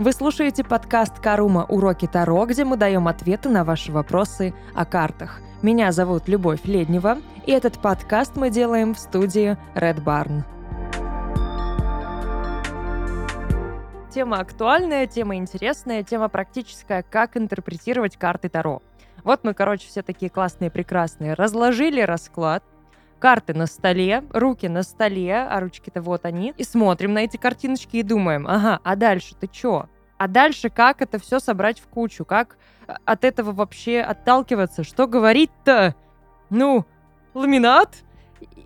Вы слушаете подкаст «Карума. Уроки Таро», где мы даем ответы на ваши вопросы о картах. Меня зовут Любовь Леднева, и этот подкаст мы делаем в студии Red Barn. Тема актуальная, тема интересная, тема практическая, как интерпретировать карты Таро. Вот мы, короче, все такие классные, прекрасные. Разложили расклад, карты на столе, руки на столе, а ручки-то вот они, и смотрим на эти картиночки и думаем, ага, а дальше ты чё? А дальше как это все собрать в кучу? Как э, от этого вообще отталкиваться? Что говорить-то? Ну, ламинат?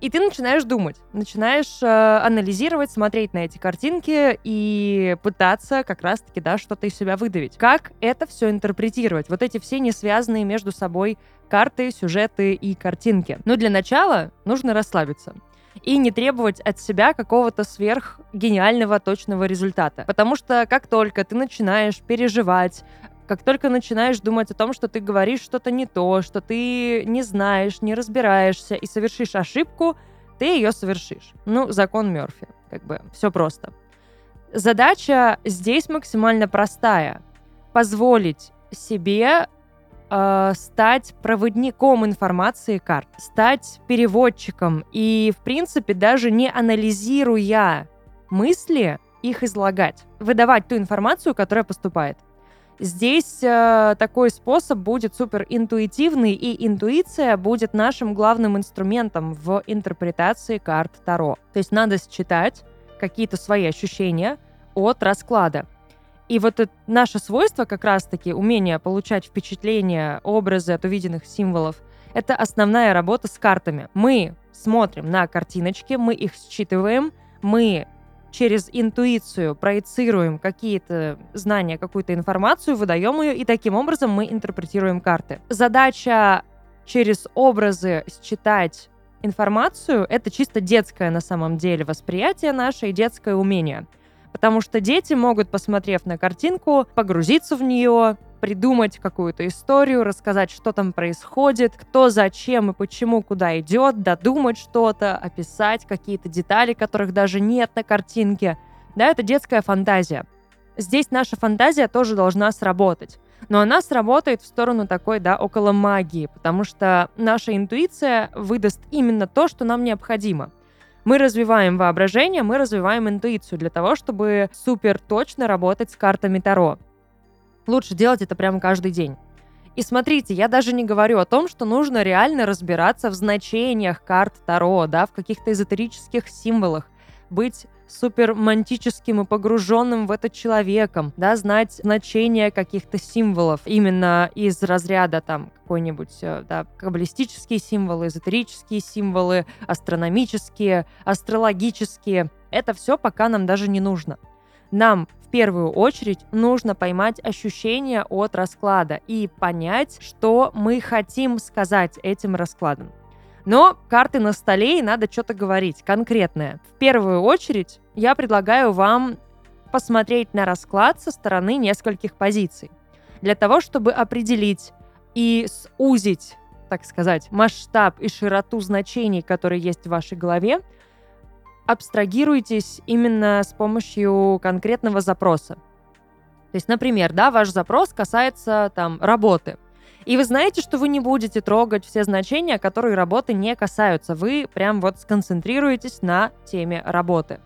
И ты начинаешь думать, начинаешь э, анализировать, смотреть на эти картинки и пытаться как раз-таки, да, что-то из себя выдавить. Как это все интерпретировать? Вот эти все не связанные между собой карты, сюжеты и картинки. Но для начала нужно расслабиться и не требовать от себя какого-то сверхгениального точного результата. Потому что как только ты начинаешь переживать, как только начинаешь думать о том, что ты говоришь что-то не то, что ты не знаешь, не разбираешься и совершишь ошибку, ты ее совершишь. Ну, закон Мерфи. Как бы все просто. Задача здесь максимально простая. Позволить себе э, стать проводником информации карт, стать переводчиком и, в принципе, даже не анализируя мысли, их излагать, выдавать ту информацию, которая поступает. Здесь э, такой способ будет супер интуитивный, и интуиция будет нашим главным инструментом в интерпретации карт Таро. То есть надо считать какие-то свои ощущения от расклада. И вот это наше свойство, как раз-таки умение получать впечатления, образы от увиденных символов, это основная работа с картами. Мы смотрим на картиночки, мы их считываем, мы через интуицию проецируем какие-то знания, какую-то информацию, выдаем ее, и таким образом мы интерпретируем карты. Задача через образы считать информацию — это чисто детское на самом деле восприятие наше и детское умение. Потому что дети могут, посмотрев на картинку, погрузиться в нее, придумать какую-то историю, рассказать, что там происходит, кто, зачем и почему куда идет, додумать что-то, описать какие-то детали, которых даже нет на картинке. Да, это детская фантазия. Здесь наша фантазия тоже должна сработать. Но она сработает в сторону такой, да, около магии, потому что наша интуиция выдаст именно то, что нам необходимо. Мы развиваем воображение, мы развиваем интуицию для того, чтобы супер точно работать с картами Таро лучше делать это прямо каждый день. И смотрите, я даже не говорю о том, что нужно реально разбираться в значениях карт Таро, да, в каких-то эзотерических символах, быть супер мантическим и погруженным в это человеком, да, знать значение каких-то символов именно из разряда там какой-нибудь, э, да, каббалистические символы, эзотерические символы, астрономические, астрологические. Это все пока нам даже не нужно. Нам в первую очередь нужно поймать ощущения от расклада и понять, что мы хотим сказать этим раскладом. Но карты на столе, и надо что-то говорить конкретное. В первую очередь я предлагаю вам посмотреть на расклад со стороны нескольких позиций. Для того, чтобы определить и сузить, так сказать, масштаб и широту значений, которые есть в вашей голове, абстрагируйтесь именно с помощью конкретного запроса. То есть, например, да, ваш запрос касается там работы. И вы знаете, что вы не будете трогать все значения, которые работы не касаются. Вы прям вот сконцентрируетесь на теме работы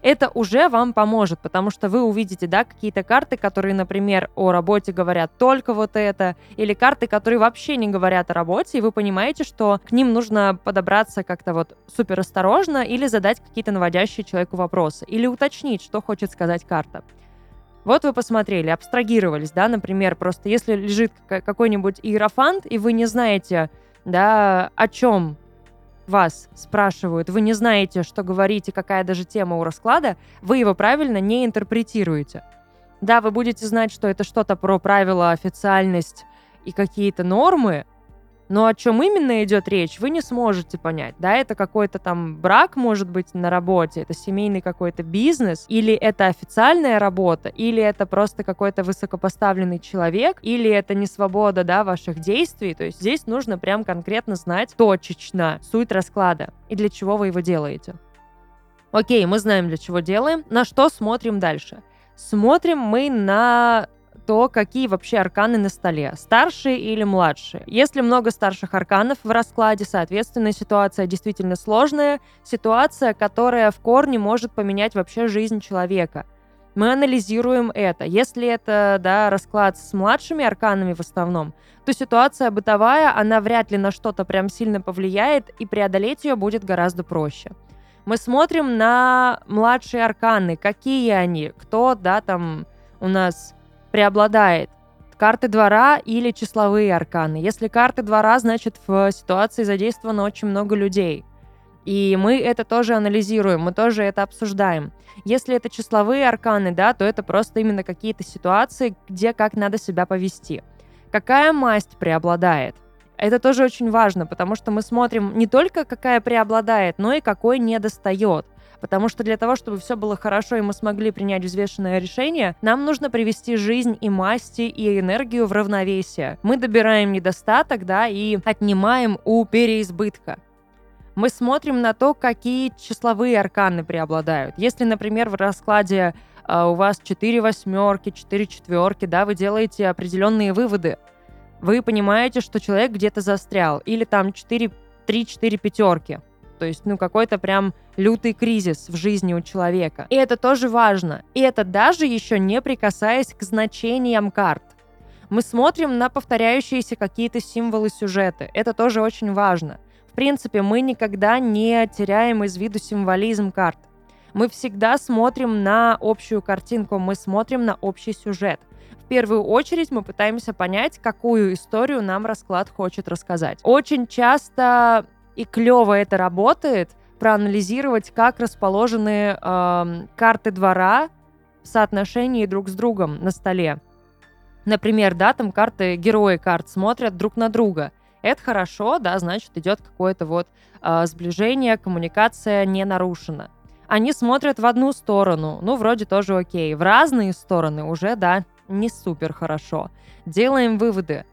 это уже вам поможет, потому что вы увидите, да, какие-то карты, которые, например, о работе говорят только вот это, или карты, которые вообще не говорят о работе, и вы понимаете, что к ним нужно подобраться как-то вот супер осторожно или задать какие-то наводящие человеку вопросы, или уточнить, что хочет сказать карта. Вот вы посмотрели, абстрагировались, да, например, просто если лежит какой-нибудь иерофант, и вы не знаете, да, о чем вас спрашивают, вы не знаете, что говорите, какая даже тема у расклада, вы его правильно не интерпретируете. Да, вы будете знать, что это что-то про правила, официальность и какие-то нормы, но о чем именно идет речь, вы не сможете понять. Да, это какой-то там брак, может быть, на работе, это семейный какой-то бизнес, или это официальная работа, или это просто какой-то высокопоставленный человек, или это не свобода, да, ваших действий. То есть здесь нужно прям конкретно знать точечно суть расклада и для чего вы его делаете. Окей, мы знаем, для чего делаем. На что смотрим дальше? Смотрим мы на то, какие вообще арканы на столе, старшие или младшие. Если много старших арканов в раскладе, соответственно, ситуация действительно сложная, ситуация, которая в корне может поменять вообще жизнь человека. Мы анализируем это. Если это да, расклад с младшими арканами в основном, то ситуация бытовая, она вряд ли на что-то прям сильно повлияет, и преодолеть ее будет гораздо проще. Мы смотрим на младшие арканы, какие они, кто, да, там у нас преобладает? Карты двора или числовые арканы? Если карты двора, значит в ситуации задействовано очень много людей. И мы это тоже анализируем, мы тоже это обсуждаем. Если это числовые арканы, да, то это просто именно какие-то ситуации, где как надо себя повести. Какая масть преобладает? Это тоже очень важно, потому что мы смотрим не только какая преобладает, но и какой не достает. Потому что для того, чтобы все было хорошо и мы смогли принять взвешенное решение, нам нужно привести жизнь и масти, и энергию в равновесие. Мы добираем недостаток, да, и отнимаем у переизбытка мы смотрим на то, какие числовые арканы преобладают. Если, например, в раскладе э, у вас 4 восьмерки, 4 четверки, да, вы делаете определенные выводы. Вы понимаете, что человек где-то застрял. Или там 4, 3-4 пятерки. То есть, ну, какой-то прям лютый кризис в жизни у человека. И это тоже важно. И это даже еще не прикасаясь к значениям карт. Мы смотрим на повторяющиеся какие-то символы сюжеты. Это тоже очень важно. В принципе, мы никогда не теряем из виду символизм карт. Мы всегда смотрим на общую картинку, мы смотрим на общий сюжет. В первую очередь мы пытаемся понять, какую историю нам расклад хочет рассказать. Очень часто и клево это работает, проанализировать, как расположены э, карты двора в соотношении друг с другом на столе. Например, да, там карты, герои карт смотрят друг на друга. Это хорошо, да, значит, идет какое-то вот э, сближение, коммуникация не нарушена. Они смотрят в одну сторону, ну, вроде тоже окей. В разные стороны уже, да, не супер хорошо. Делаем выводы.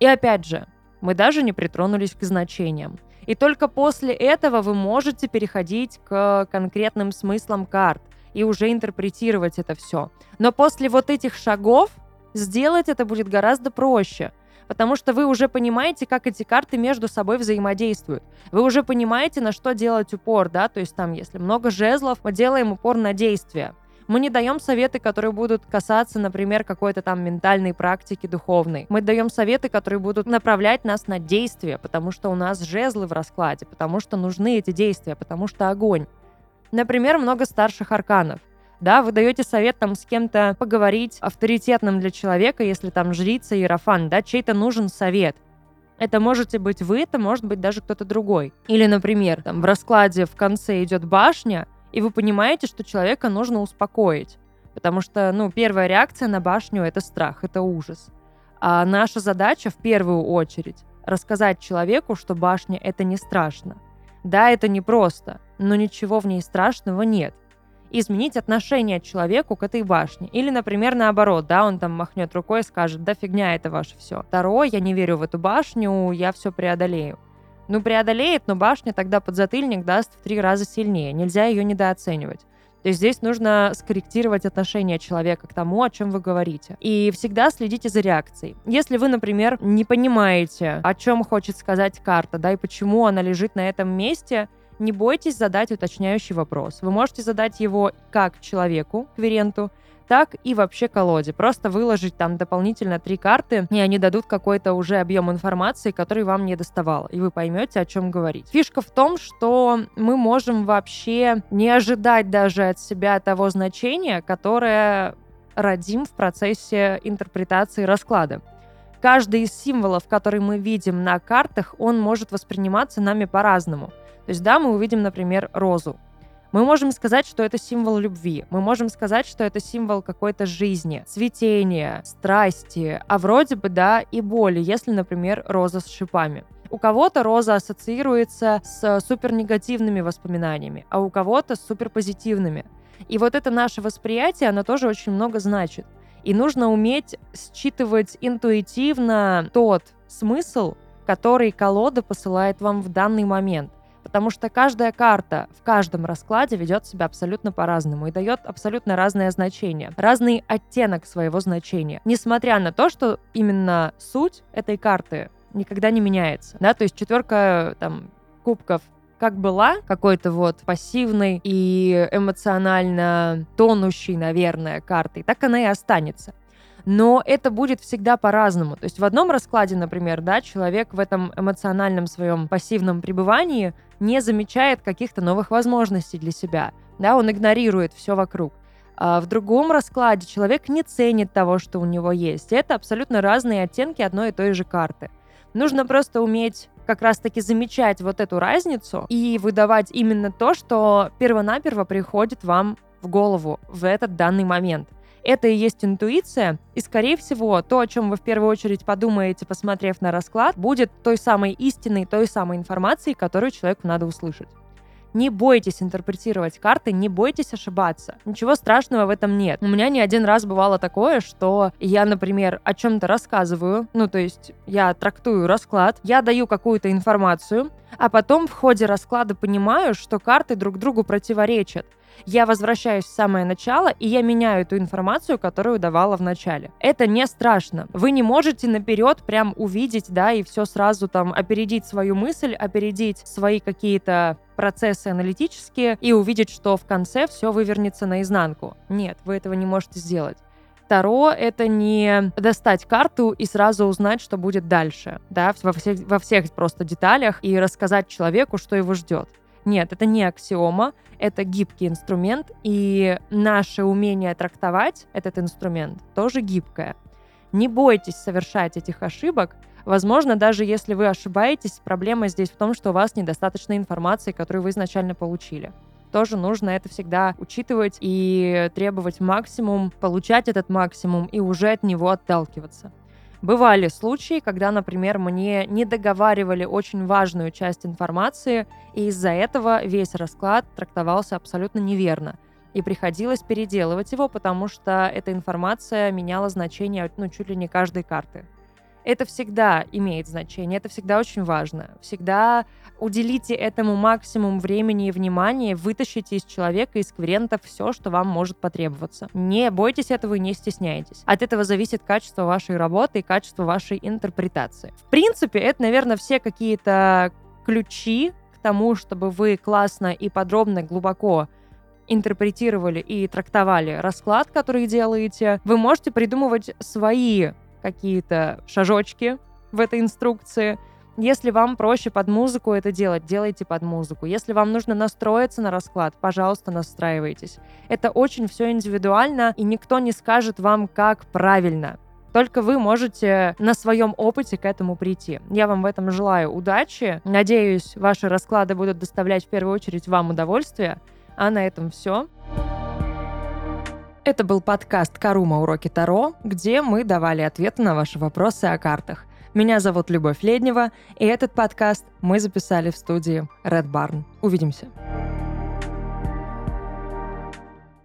И опять же, мы даже не притронулись к значениям. И только после этого вы можете переходить к конкретным смыслам карт и уже интерпретировать это все. Но после вот этих шагов сделать это будет гораздо проще, потому что вы уже понимаете, как эти карты между собой взаимодействуют. Вы уже понимаете, на что делать упор, да, то есть там, если много жезлов, мы делаем упор на действие. Мы не даем советы, которые будут касаться, например, какой-то там ментальной практики духовной. Мы даем советы, которые будут направлять нас на действия, потому что у нас жезлы в раскладе, потому что нужны эти действия, потому что огонь. Например, много старших арканов. Да, вы даете совет там с кем-то поговорить авторитетным для человека, если там жрица, иерофан, да, чей-то нужен совет. Это можете быть вы, это может быть даже кто-то другой. Или, например, там в раскладе в конце идет башня, и вы понимаете, что человека нужно успокоить. Потому что, ну, первая реакция на башню — это страх, это ужас. А наша задача в первую очередь рассказать человеку, что башня — это не страшно. Да, это непросто, но ничего в ней страшного нет. Изменить отношение человеку к этой башне. Или, например, наоборот, да, он там махнет рукой и скажет, да фигня это ваше все. Второе, я не верю в эту башню, я все преодолею. Ну, преодолеет, но башня тогда подзатыльник даст в три раза сильнее. Нельзя ее недооценивать. То есть здесь нужно скорректировать отношение человека к тому, о чем вы говорите. И всегда следите за реакцией. Если вы, например, не понимаете, о чем хочет сказать карта, да, и почему она лежит на этом месте, не бойтесь задать уточняющий вопрос. Вы можете задать его как человеку, кверенту, так и вообще колоде. Просто выложить там дополнительно три карты, и они дадут какой-то уже объем информации, который вам не доставал, и вы поймете, о чем говорить. Фишка в том, что мы можем вообще не ожидать даже от себя того значения, которое родим в процессе интерпретации расклада. Каждый из символов, который мы видим на картах, он может восприниматься нами по-разному. То есть, да, мы увидим, например, розу. Мы можем сказать, что это символ любви. Мы можем сказать, что это символ какой-то жизни, цветения, страсти, а вроде бы, да, и боли, если, например, роза с шипами. У кого-то роза ассоциируется с супернегативными воспоминаниями, а у кого-то с суперпозитивными. И вот это наше восприятие, оно тоже очень много значит. И нужно уметь считывать интуитивно тот смысл, который колода посылает вам в данный момент. Потому что каждая карта в каждом раскладе ведет себя абсолютно по-разному и дает абсолютно разное значение, разный оттенок своего значения, несмотря на то, что именно суть этой карты никогда не меняется, да, то есть четверка там кубков как была какой-то вот пассивной и эмоционально тонущей, наверное, картой, так она и останется но это будет всегда по-разному. То есть в одном раскладе, например, да, человек в этом эмоциональном своем пассивном пребывании не замечает каких-то новых возможностей для себя, да, он игнорирует все вокруг. А в другом раскладе человек не ценит того, что у него есть. Это абсолютно разные оттенки одной и той же карты. Нужно просто уметь как раз-таки замечать вот эту разницу и выдавать именно то, что первонаперво приходит вам в голову в этот данный момент. Это и есть интуиция, и, скорее всего, то, о чем вы в первую очередь подумаете, посмотрев на расклад, будет той самой истинной, той самой информацией, которую человеку надо услышать. Не бойтесь интерпретировать карты, не бойтесь ошибаться. Ничего страшного в этом нет. У меня не один раз бывало такое, что я, например, о чем-то рассказываю, ну, то есть я трактую расклад, я даю какую-то информацию, а потом в ходе расклада понимаю, что карты друг другу противоречат я возвращаюсь в самое начало, и я меняю эту информацию, которую давала в начале. Это не страшно. Вы не можете наперед прям увидеть, да, и все сразу там опередить свою мысль, опередить свои какие-то процессы аналитические и увидеть, что в конце все вывернется наизнанку. Нет, вы этого не можете сделать. Таро — это не достать карту и сразу узнать, что будет дальше, да, во всех, во всех просто деталях и рассказать человеку, что его ждет. Нет, это не аксиома, это гибкий инструмент, и наше умение трактовать этот инструмент тоже гибкое. Не бойтесь совершать этих ошибок. Возможно, даже если вы ошибаетесь, проблема здесь в том, что у вас недостаточно информации, которую вы изначально получили. Тоже нужно это всегда учитывать и требовать максимум, получать этот максимум и уже от него отталкиваться. Бывали случаи, когда, например, мне не договаривали очень важную часть информации, и из-за этого весь расклад трактовался абсолютно неверно. И приходилось переделывать его, потому что эта информация меняла значение ну, чуть ли не каждой карты это всегда имеет значение, это всегда очень важно. Всегда уделите этому максимум времени и внимания, вытащите из человека, из клиента все, что вам может потребоваться. Не бойтесь этого и не стесняйтесь. От этого зависит качество вашей работы и качество вашей интерпретации. В принципе, это, наверное, все какие-то ключи к тому, чтобы вы классно и подробно, глубоко интерпретировали и трактовали расклад, который делаете. Вы можете придумывать свои какие-то шажочки в этой инструкции. Если вам проще под музыку это делать, делайте под музыку. Если вам нужно настроиться на расклад, пожалуйста, настраивайтесь. Это очень все индивидуально, и никто не скажет вам, как правильно. Только вы можете на своем опыте к этому прийти. Я вам в этом желаю удачи. Надеюсь, ваши расклады будут доставлять в первую очередь вам удовольствие. А на этом все. Это был подкаст «Карума. Уроки Таро», где мы давали ответы на ваши вопросы о картах. Меня зовут Любовь Леднева, и этот подкаст мы записали в студии Red Barn. Увидимся.